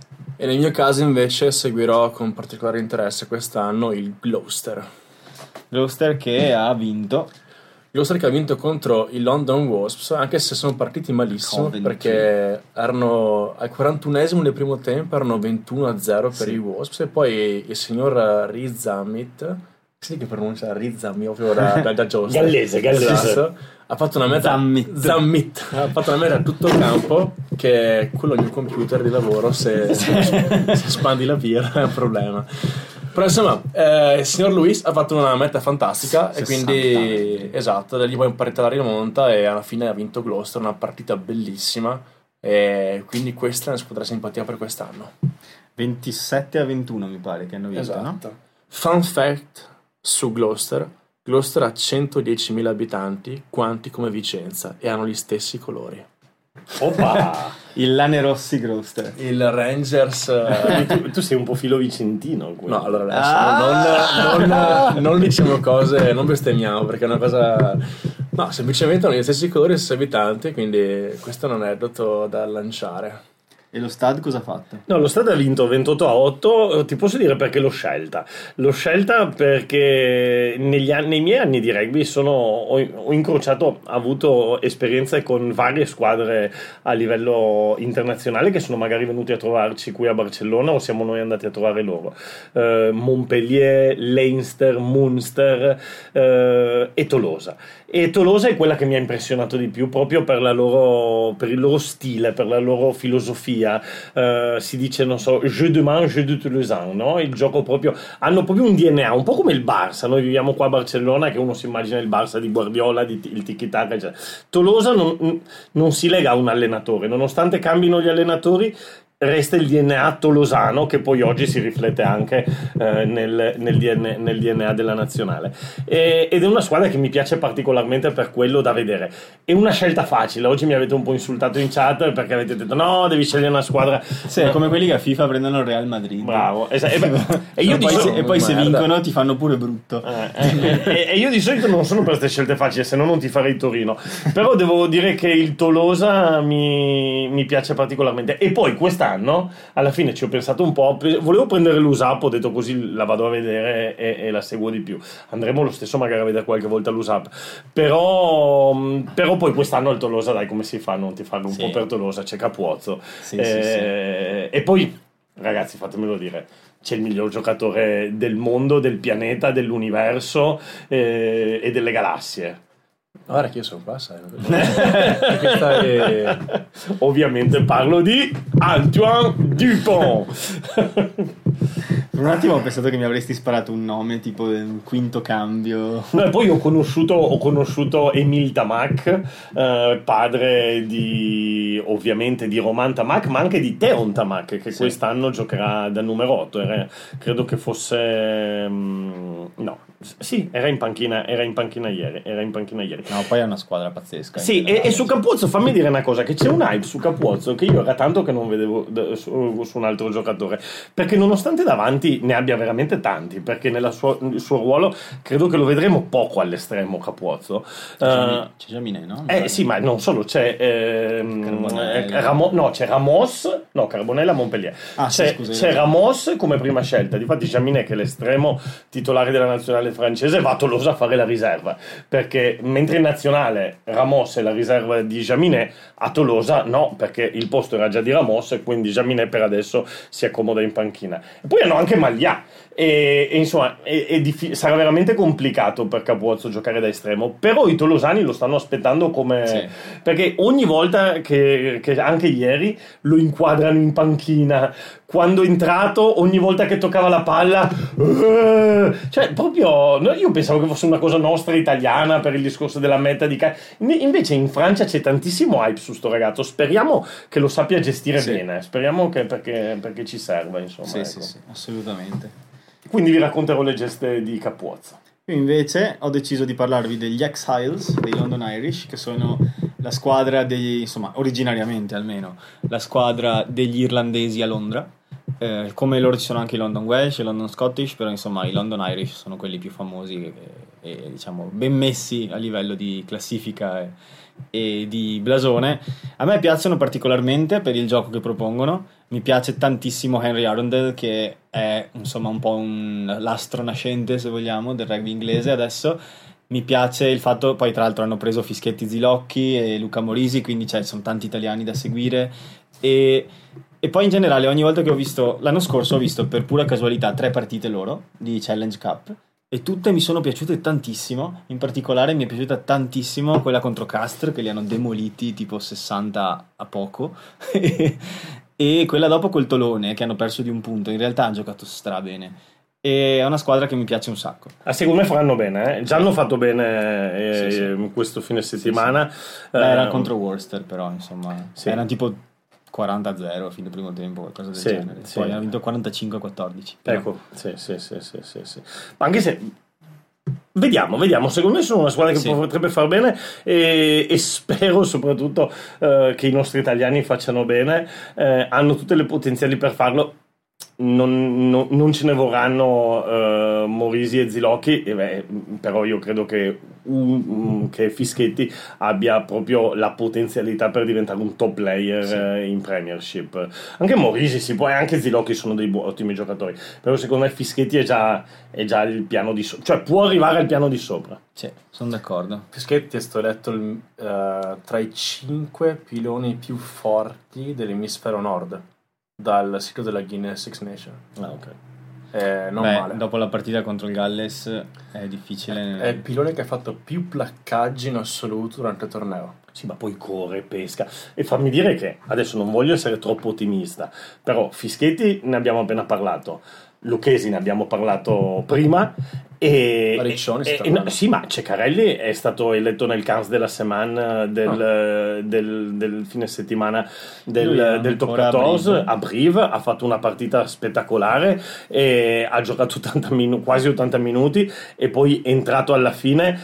E nel mio caso invece seguirò con particolare interesse quest'anno il Gloucester. Gloucester che ha vinto. Gloucester che ha vinto contro i London Wasps, anche se sono partiti malissimo Coventry. perché erano al 41esimo del primo tempo erano 21-0 per Sì. i Wasps e poi il signor Riz Amit, sì che pronuncia Riz Amit proprio da, da, da. Gallese, gallese. Ha fatto una meta Zammit. Zammit. ha fatto una meta a tutto il campo che è quello del mio computer di lavoro se, se spandi la birra è un problema però insomma eh, il signor Luis ha fatto una meta fantastica e 60 quindi esatto da lì poi è partita la rimonta e alla fine ha vinto Gloucester una partita bellissima e quindi questa è una squadra simpatia per quest'anno 27 a 21 mi pare che hanno vinto, no? esatto fun fact su Gloucester Gloucester ha 110.000 abitanti quanti come Vicenza e hanno gli stessi colori Oppa! Il Lane Rossi Gloucester. il Rangers eh, tu, tu sei un po' filo vicentino. quindi. No, allora adesso Ah! non, non- non diciamo cose, non bestemmiamo perché è una cosa. No, semplicemente hanno gli stessi colori e gli stessi abitanti, quindi questo è un aneddoto da lanciare. E lo Stad cosa ha fatto? No, lo Stade ha vinto 28 a 8, eh, ti posso dire perché l'ho scelta. L'ho scelta perché anni, nei miei anni di rugby sono, ho, ho incrociato, ho avuto esperienze con varie squadre a livello internazionale che sono magari venuti a trovarci qui a Barcellona o siamo noi andati a trovare loro. Eh, Montpellier, Leinster, Munster eh, e Tolosa. E Tolosa è quella che mi ha impressionato di più proprio per, loro, per il loro stile, per la loro filosofia. Eh, si dice, non so, jeu de main, jeu de Toulousain, no? Il gioco proprio, hanno proprio un DNA, un po' come il Barça. Noi viviamo qua a Barcellona che uno si immagina il Barça di Guardiola, di, il tiki-taka, eccetera. Tolosa non, non si lega a un allenatore, nonostante cambino gli allenatori, resta il DNA tolosano che poi oggi si riflette anche eh, nel, nel DNA, nel DNA della nazionale E- ed è una squadra che mi piace particolarmente per quello da vedere è una scelta facile oggi mi avete un po' insultato in chat perché avete detto no devi scegliere una squadra Sì, è come quelli che a FIFA prendono il Real Madrid. bravo Esa- e, beh, e io e poi, so- se, e poi se Merda. vincono ti fanno pure brutto. Eh, eh, e, e io di solito non sono per queste scelte facili, se no non ti farei Torino. Però devo dire che il Tolosa mi, mi piace particolarmente. E poi quest'anno, alla fine ci ho pensato un po', pre- volevo prendere l'USAP, ho detto così la vado a vedere e, e la seguo di più. Andremo lo stesso magari a vedere qualche volta l'USAP. Però, mh, però poi quest'anno il Tolosa, dai, come si fa non ti farlo un Sì. po' per Tolosa? C'è Capuozzo. Sì, Eh, sì. E poi, ragazzi, fatemelo dire, c'è il miglior giocatore del mondo, del pianeta, dell'universo eh, e delle galassie. Guarda che io sono qua, sai. È- Ovviamente parlo di Antoine Dupont. Per un attimo ho pensato che mi avresti sparato un nome tipo un quinto cambio. No, poi ho conosciuto, ho conosciuto Emile Tamac, eh, padre di ovviamente di Roman Tamac, ma anche di Teon Tamac, che quest'anno giocherà da numero 8. Era- credo che fosse. mm, no, sì, era in panchina, era in panchina ieri. Era in panchina ieri. No, poi è una squadra pazzesca. Sì, e, e su Capuozzo fammi dire una cosa, che c'è un hype su Capuozzo che io era tanto che non vedevo su, su un altro giocatore, perché nonostante davanti ne abbia veramente tanti, perché nel suo, nel suo ruolo credo che lo vedremo poco all'estremo Capuozzo. C'è Eh, Jami- c'è Jaminet, no? eh sì, ma non solo, c'è ehm, eh, Ramo- no, c'è Ramos, no, Carbonella Montpellier. Ah, sì, c'è, scusa, c'è Ramos come prima scelta. Difatti, Jaminet, che è l'estremo titolare della nazionale francese, va a Tolosa a fare la riserva. Perché mentre in nazionale Ramos è la riserva di Jaminet, a Tolosa no, perché il posto era già di Ramos e quindi Jaminet per adesso si accomoda in panchina. E poi hanno anche Maglia. E, e insomma, è- è diffi- sarà veramente complicato per Capuozzo giocare da estremo. Però i tolosani lo stanno aspettando come. Sì. Perché ogni volta che, che anche ieri lo inquadrano in panchina, quando è entrato, ogni volta che toccava la palla, eh, cioè proprio io pensavo che fosse una cosa nostra italiana per il discorso della meta di ca- In- Invece in Francia c'è tantissimo hype su sto ragazzo. Speriamo che lo sappia gestire Sì. bene. Speriamo che perché, perché ci serva, insomma. Sì, ecco. sì, sì, assolutamente. Quindi vi racconterò le geste di Capuozzo. Io invece ho deciso di parlarvi degli X-Hiles, dei London Irish, che sono la squadra degli, insomma, originariamente almeno, la squadra degli irlandesi a Londra. Eh, come loro ci sono anche i London Welsh e i London Scottish, però insomma i London Irish sono quelli più famosi e, e, diciamo ben messi a livello di classifica e, e di blasone. A me piacciono particolarmente per il gioco che propongono. Mi piace tantissimo Henry Arundel, che è insomma un po' un l'astro nascente, se vogliamo, del rugby inglese adesso. Mi piace il fatto, poi tra l'altro hanno preso Fischetti Zilocchi e Luca Morisi, quindi cioè, sono tanti italiani da seguire. E, e poi in generale ogni volta che ho visto, l'anno scorso ho visto per pura casualità tre partite loro di Challenge Cup e tutte mi sono piaciute tantissimo, in particolare mi è piaciuta tantissimo quella contro Castre che li hanno demoliti tipo 60 a poco e quella dopo col Tolone che hanno perso di un punto, in realtà hanno giocato stra bene e è una squadra che mi piace un sacco. Ah, secondo me faranno bene, eh? già hanno fatto bene eh, Sì, sì. questo fine settimana. Beh, era Eh, contro Worcester però insomma, Sì. erano tipo 40-0 a fine primo tempo, qualcosa del Sì, genere. sì. Poi hanno vinto 45-14. però- Ecco, sì, sì, sì, sì, sì, sì. Ma anche se... Vediamo, vediamo. Secondo me sono una squadra che Sì. potrebbe far bene e, e spero soprattutto eh, che i nostri italiani facciano bene. Eh, hanno tutte le potenziali per farlo. Non, non- non ce ne vorranno eh, Morisi e Zilocchi, e beh, però io credo che, un- un- che Fischetti abbia proprio la potenzialità per diventare un top player Sì. eh, in Premiership. Anche Morisi si può, e anche Zilocchi sono dei bu- ottimi giocatori, però secondo me Fischetti è già, è già il piano di sopra, cioè può arrivare al piano di sopra. Sì, sono d'accordo. Fischetti è stato eletto il, eh, tra i cinque piloni più forti dell'emisfero nord dal sito della Guinness Six Nation. Ah, ok. Eh, non Beh, male. dopo la partita contro il Galles è difficile. È il pilone che ha fatto più placcaggi in assoluto durante il torneo. Sì, ma poi corre, pesca. E fammi dire che adesso non voglio essere troppo ottimista, però Fischetti ne abbiamo appena parlato, Lucchesi ne abbiamo parlato prima. E, Riccioni e- e- no, sì, ma Ceccarelli è stato eletto nel Cans della Semana del, del- del fine settimana del, è del Top ancora a 14 Brive. a Brive, ha fatto una partita spettacolare ha giocato 80 minu- quasi 80 minuti e poi è entrato alla fine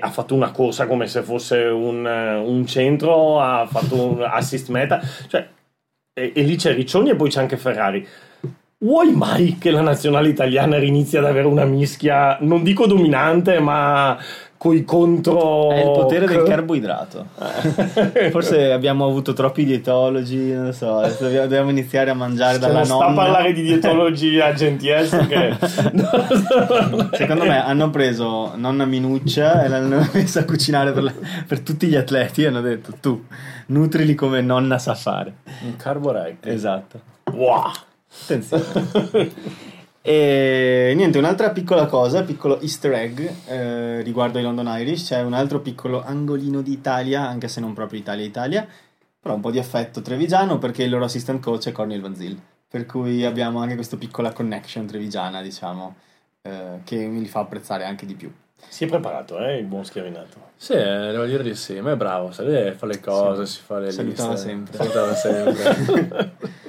ha fatto una corsa come se fosse un, eh, un centro, ha fatto un assist meta, cioè, e, e lì c'è Riccioni e poi c'è anche Ferrari. Vuoi mai che la nazionale italiana inizi ad avere una mischia, non dico dominante, ma coi contro... È il potere del carboidrato. Forse abbiamo avuto troppi dietologi, non lo so, dobbiamo, iniziare a mangiare dalla non sta a nonna. parlare di dietologi a Gentiles che... Secondo me hanno preso nonna Minuccia e l'hanno messa a cucinare per, la- per tutti gli atleti e hanno detto tu nutrili come nonna sa fare. Un carbo. Esatto. Wow. Attenzione. E niente, un'altra piccola cosa, piccolo easter egg eh, riguardo ai London Irish, c'è un altro piccolo angolino di Italia, anche se non proprio Italia-Italia, però un po' di affetto trevigiano perché il loro assistant coach è Cornel Van Zyl, per cui abbiamo anche questa piccola connection trevigiana, diciamo, eh, che mi li fa apprezzare anche di più. Si è preparato, eh, il buon schiavinato. Sì, eh, devo dire di sì, ma è bravo, sai, fa le cose, Sì. si fa le Salutava liste. sempre. Salutava sempre.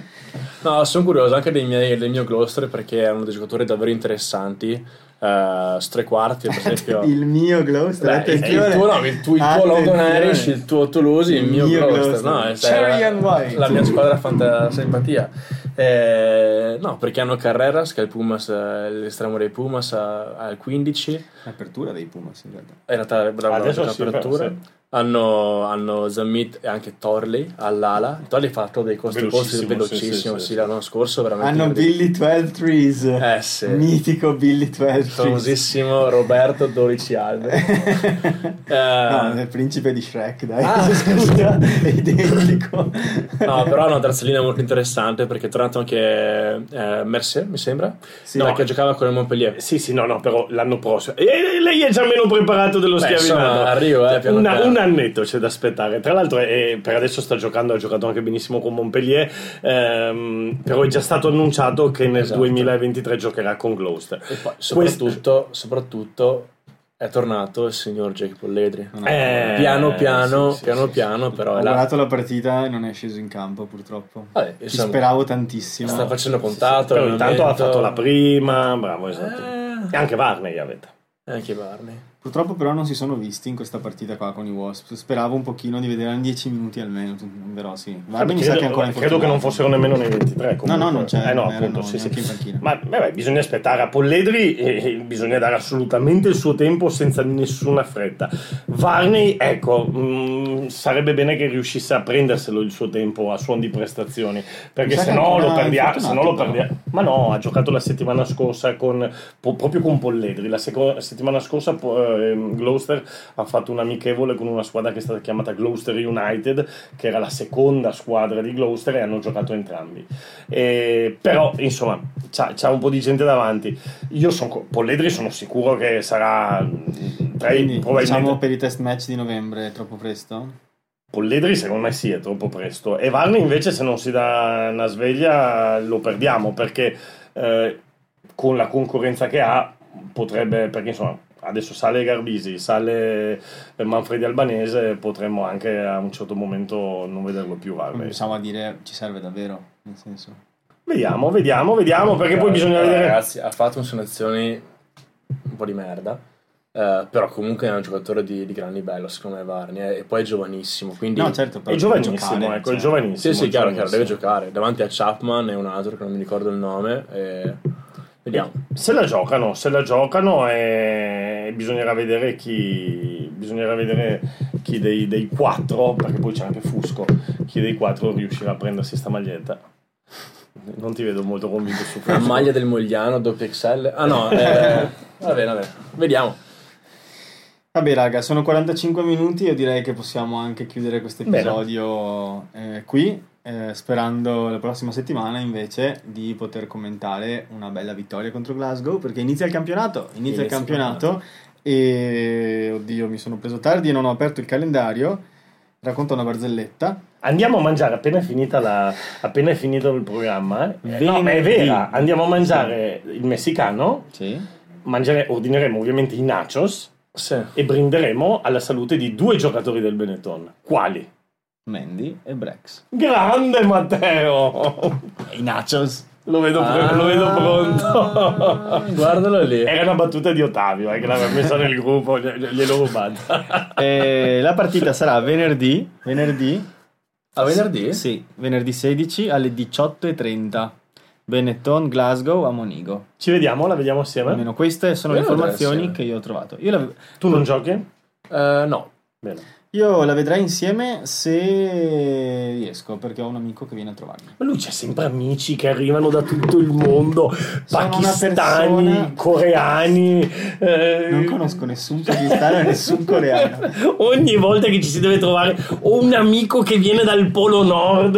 no, sono curioso anche dei miei, del mio Gloucester perché erano dei giocatori davvero interessanti. Uh, tre quarti, per esempio. il mio Gloucester, Beh, il, il tuo, no, il tuo, il tuo London. Irish, il tuo Toulouse, il, Il mio, mio Gloucester. Gloucester. No, Cherry la, and white. la mia squadra fanta simpatia. Eh, no, perché hanno Carreras, che è il Pumas, eh, l'estremo dei Pumas, a- al 15. Apertura dei Pumas in realtà. In realtà bravo Adesso la sì, apertura. però, sì. Hanno, hanno Zammit e anche Torley all'ala. Torley ha fatto dei costi Velocissimo, velocissimo, sì, sì, sì, sì. l'anno scorso veramente. Hanno incredibile. Billy 12 Trees. Eh sì. Mitico Billy 12 Trees. famosissimo Roberto 12 alberi. no, Eh, è il principe di Shrek, dai. Ah, scusa, è identico. No, però hanno una terza linea molto interessante perché è tornato anche eh, Mercier, mi sembra, Sì. no, No. che giocava con il Montpellier. Sì, sì, no, no, però l'anno prossimo. E lei è già meno preparato dello schiavinato. arrivo, eh, piano Una- piano. un annetto c'è da aspettare. Tra l'altro, è- per adesso sta giocando, ha giocato anche benissimo con Montpellier. ehm, però è già stato annunciato che nel Esatto. 2023 giocherà con Gloucester. E poi, Questo- soprattutto, soprattutto è tornato il signor Jake Polledri. Eh, piano piano, sì, sì, piano sì, piano, però Ho là. guardato la partita e non è sceso in campo, purtroppo. Vabbè, Ci insomma, speravo tantissimo. sta facendo contatto. Però intanto ha fatto la prima, bravo, esatto. Eh, E anche Varney avete. e anche Barney. Purtroppo però non si sono visti in questa partita qua con i Wasps. Speravo un pochino di vedere in 10 minuti almeno, però sì. Varney mi sa che ancora credo che non fossero nemmeno nei 23. Comunque. No, no, non c'è, Eh no, appunto, sì, sì. Ma vabbè, bisogna aspettare a Polledri e bisogna dare assolutamente il suo tempo senza nessuna fretta. Varney, ecco, mh, sarebbe bene che riuscisse a prenderselo il suo tempo a suon di prestazioni, perché se no lo perdiamo. Se no lo perdiamo. Ma no, ha giocato la settimana scorsa con, proprio con Polledri. La seco- settimana scorsa po- ehm, Gloucester ha fatto un amichevole con una squadra che è stata chiamata Gloucester United, che era la seconda squadra di Gloucester e hanno giocato entrambi. E- però, insomma, c'ha, c'ha un po' di gente davanti. Io sono Polledri sono sicuro che sarà tra i Quindi, probabilmente diciamo per i test match di novembre è troppo presto? Polledri secondo me sì, è troppo presto. E Varney invece se non si dà una sveglia lo perdiamo perché eh, con la concorrenza che ha potrebbe, perché insomma adesso sale Garbisi, sale Manfredi Albanese, potremmo anche a un certo momento non vederlo più Varney. possiamo dire ci serve davvero, nel senso. Vediamo, vediamo, vediamo perché poi bisogna Allora, vedere... Ragazzi, ha fatto selezioni un po' di merda. eh, però comunque è un giocatore di, di gran livello, secondo me, Varney. eh, E poi è giovanissimo. Quindi No, certo, però È giovanissimo, giocare, ecco, è cioè. giovanissimo. Sì, sì, chiaro, chiaro, deve giocare. Davanti a Chapman e un altro che non mi ricordo il nome. e Vediamo. Se la giocano, se la giocano e bisognerà vedere chi bisognerà vedere chi dei, dei quattro, perché poi c'è anche Fusco, chi dei quattro riuscirà a prendersi sta maglietta. Non ti vedo molto convinto su La Fusco. maglia del Mogliano, doppio XL. Ah no, eh, va bene, va bene. Vediamo. Vabbè raga, sono 45 minuti, io direi che possiamo anche chiudere questo episodio eh, qui, eh, sperando la prossima settimana invece di poter commentare una bella vittoria contro Glasgow, perché inizia il campionato, inizia, il campionato e oddio mi sono preso tardi e non ho aperto il calendario, racconto una barzelletta. Andiamo a mangiare appena la, appena è finito il programma. eh. No, ma è vera. Andiamo a mangiare il messicano. Sì. Mangiare, ordineremo ovviamente i nachos Sì. e brinderemo alla salute di due giocatori del Benetton. Quali? Mandy e Brex. Grande Matteo! I nachos. Lo vedo, pre- lo vedo pronto. Guardalo lì. Era una battuta di Ottavio eh, che l'aveva messa nel gruppo, gli- gliel'ho rubata. La partita sarà venerdì, venerdì A venerdì? Sì, venerdì 16 alle 18.30. Benetton, Glasgow a Monigo. Ci vediamo, la vediamo assieme. Almeno queste sono le Io la vedrei informazioni che io ho trovato. Io la, Tu non giochi? Eh, no. Bene. Io la vedrei insieme se riesco, perché ho un amico che viene a trovarmi. Ma lui c'ha sempre amici che arrivano da tutto il mondo, pakistani, persona- coreani. eh, Non conosco nessun pakistano e nessun coreano. Ogni volta che ci si deve trovare o un amico che viene dal Polo Nord.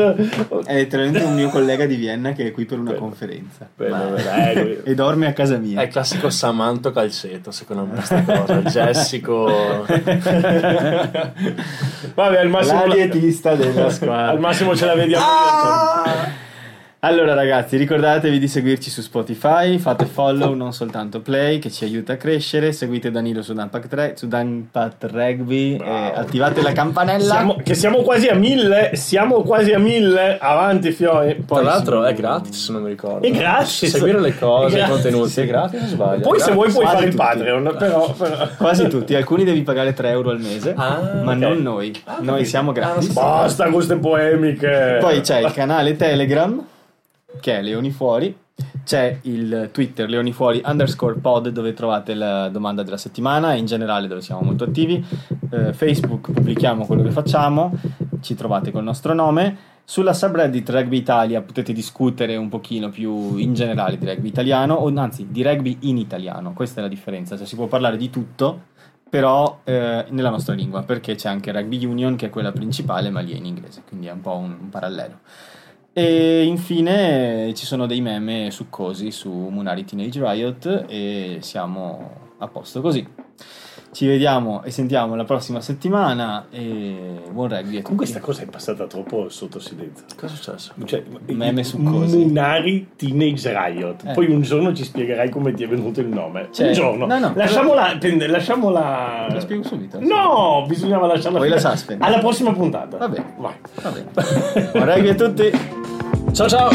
È letteralmente un mio collega di Vienna che è qui per una conferenza. Bene, Ma- lui- e dorme a casa mia. È il classico Samanto Calceto, secondo me, questa cosa. Il Jessico. Vabbè, al massimo, La dietista della squadra. al massimo ce la vediamo. Allora ragazzi, ricordatevi di seguirci su Spotify, fate follow, non soltanto play, che ci aiuta a crescere, seguite Danilo su Dunpat, Re- su Dunpat Rugby, e attivate la campanella. Siamo, che siamo quasi a mille, siamo quasi a mille. Avanti, Fiori. Tra l'altro è gratis, se non mi ricordo. È gratis. Seguire le cose, i contenuti, è gratis, non sbaglio. Poi, se vuoi, puoi quasi fare il tutti. Patreon. Però, però- Quasi tutti, alcuni devi pagare 3 euro al mese, Ah, ma ok. non noi, Ah, noi siamo Ah, gratis. Basta con queste poemiche. Poi c'è il canale Telegram, che è Leoni Fuori, c'è il Twitter Leoni Fuori underscore pod dove trovate la domanda della settimana e in generale dove siamo molto attivi. Eh, Facebook pubblichiamo quello che facciamo, ci trovate col nostro nome. Sulla subreddit Rugby Italia potete discutere un pochino più in generale di rugby italiano, o anzi di rugby in italiano, questa è la differenza, cioè si può parlare di tutto, però eh, nella nostra lingua, perché c'è anche Rugby Union che è quella principale, ma lì è in inglese, quindi è un po' un, un parallelo. E infine eh, ci sono dei meme succosi su Munari Teenage Riot e siamo a posto così. Ci vediamo e sentiamo la prossima settimana e buon rugby. Con questa cosa è passata troppo sotto silenzio. Cosa è successo? Cioè, Meme su cose. Munari Teenage Riot. Eh. Poi un giorno ci spiegherai come ti è venuto il nome. Cioè, un giorno. no, no. lasciamola. tende- lasciamola... Te lo spiego subito. No, bisognava lasciarla. Vuoi la suspense? Alla prossima puntata. Va bene. Vai. Va bene. Buon rugby a tutti. 超超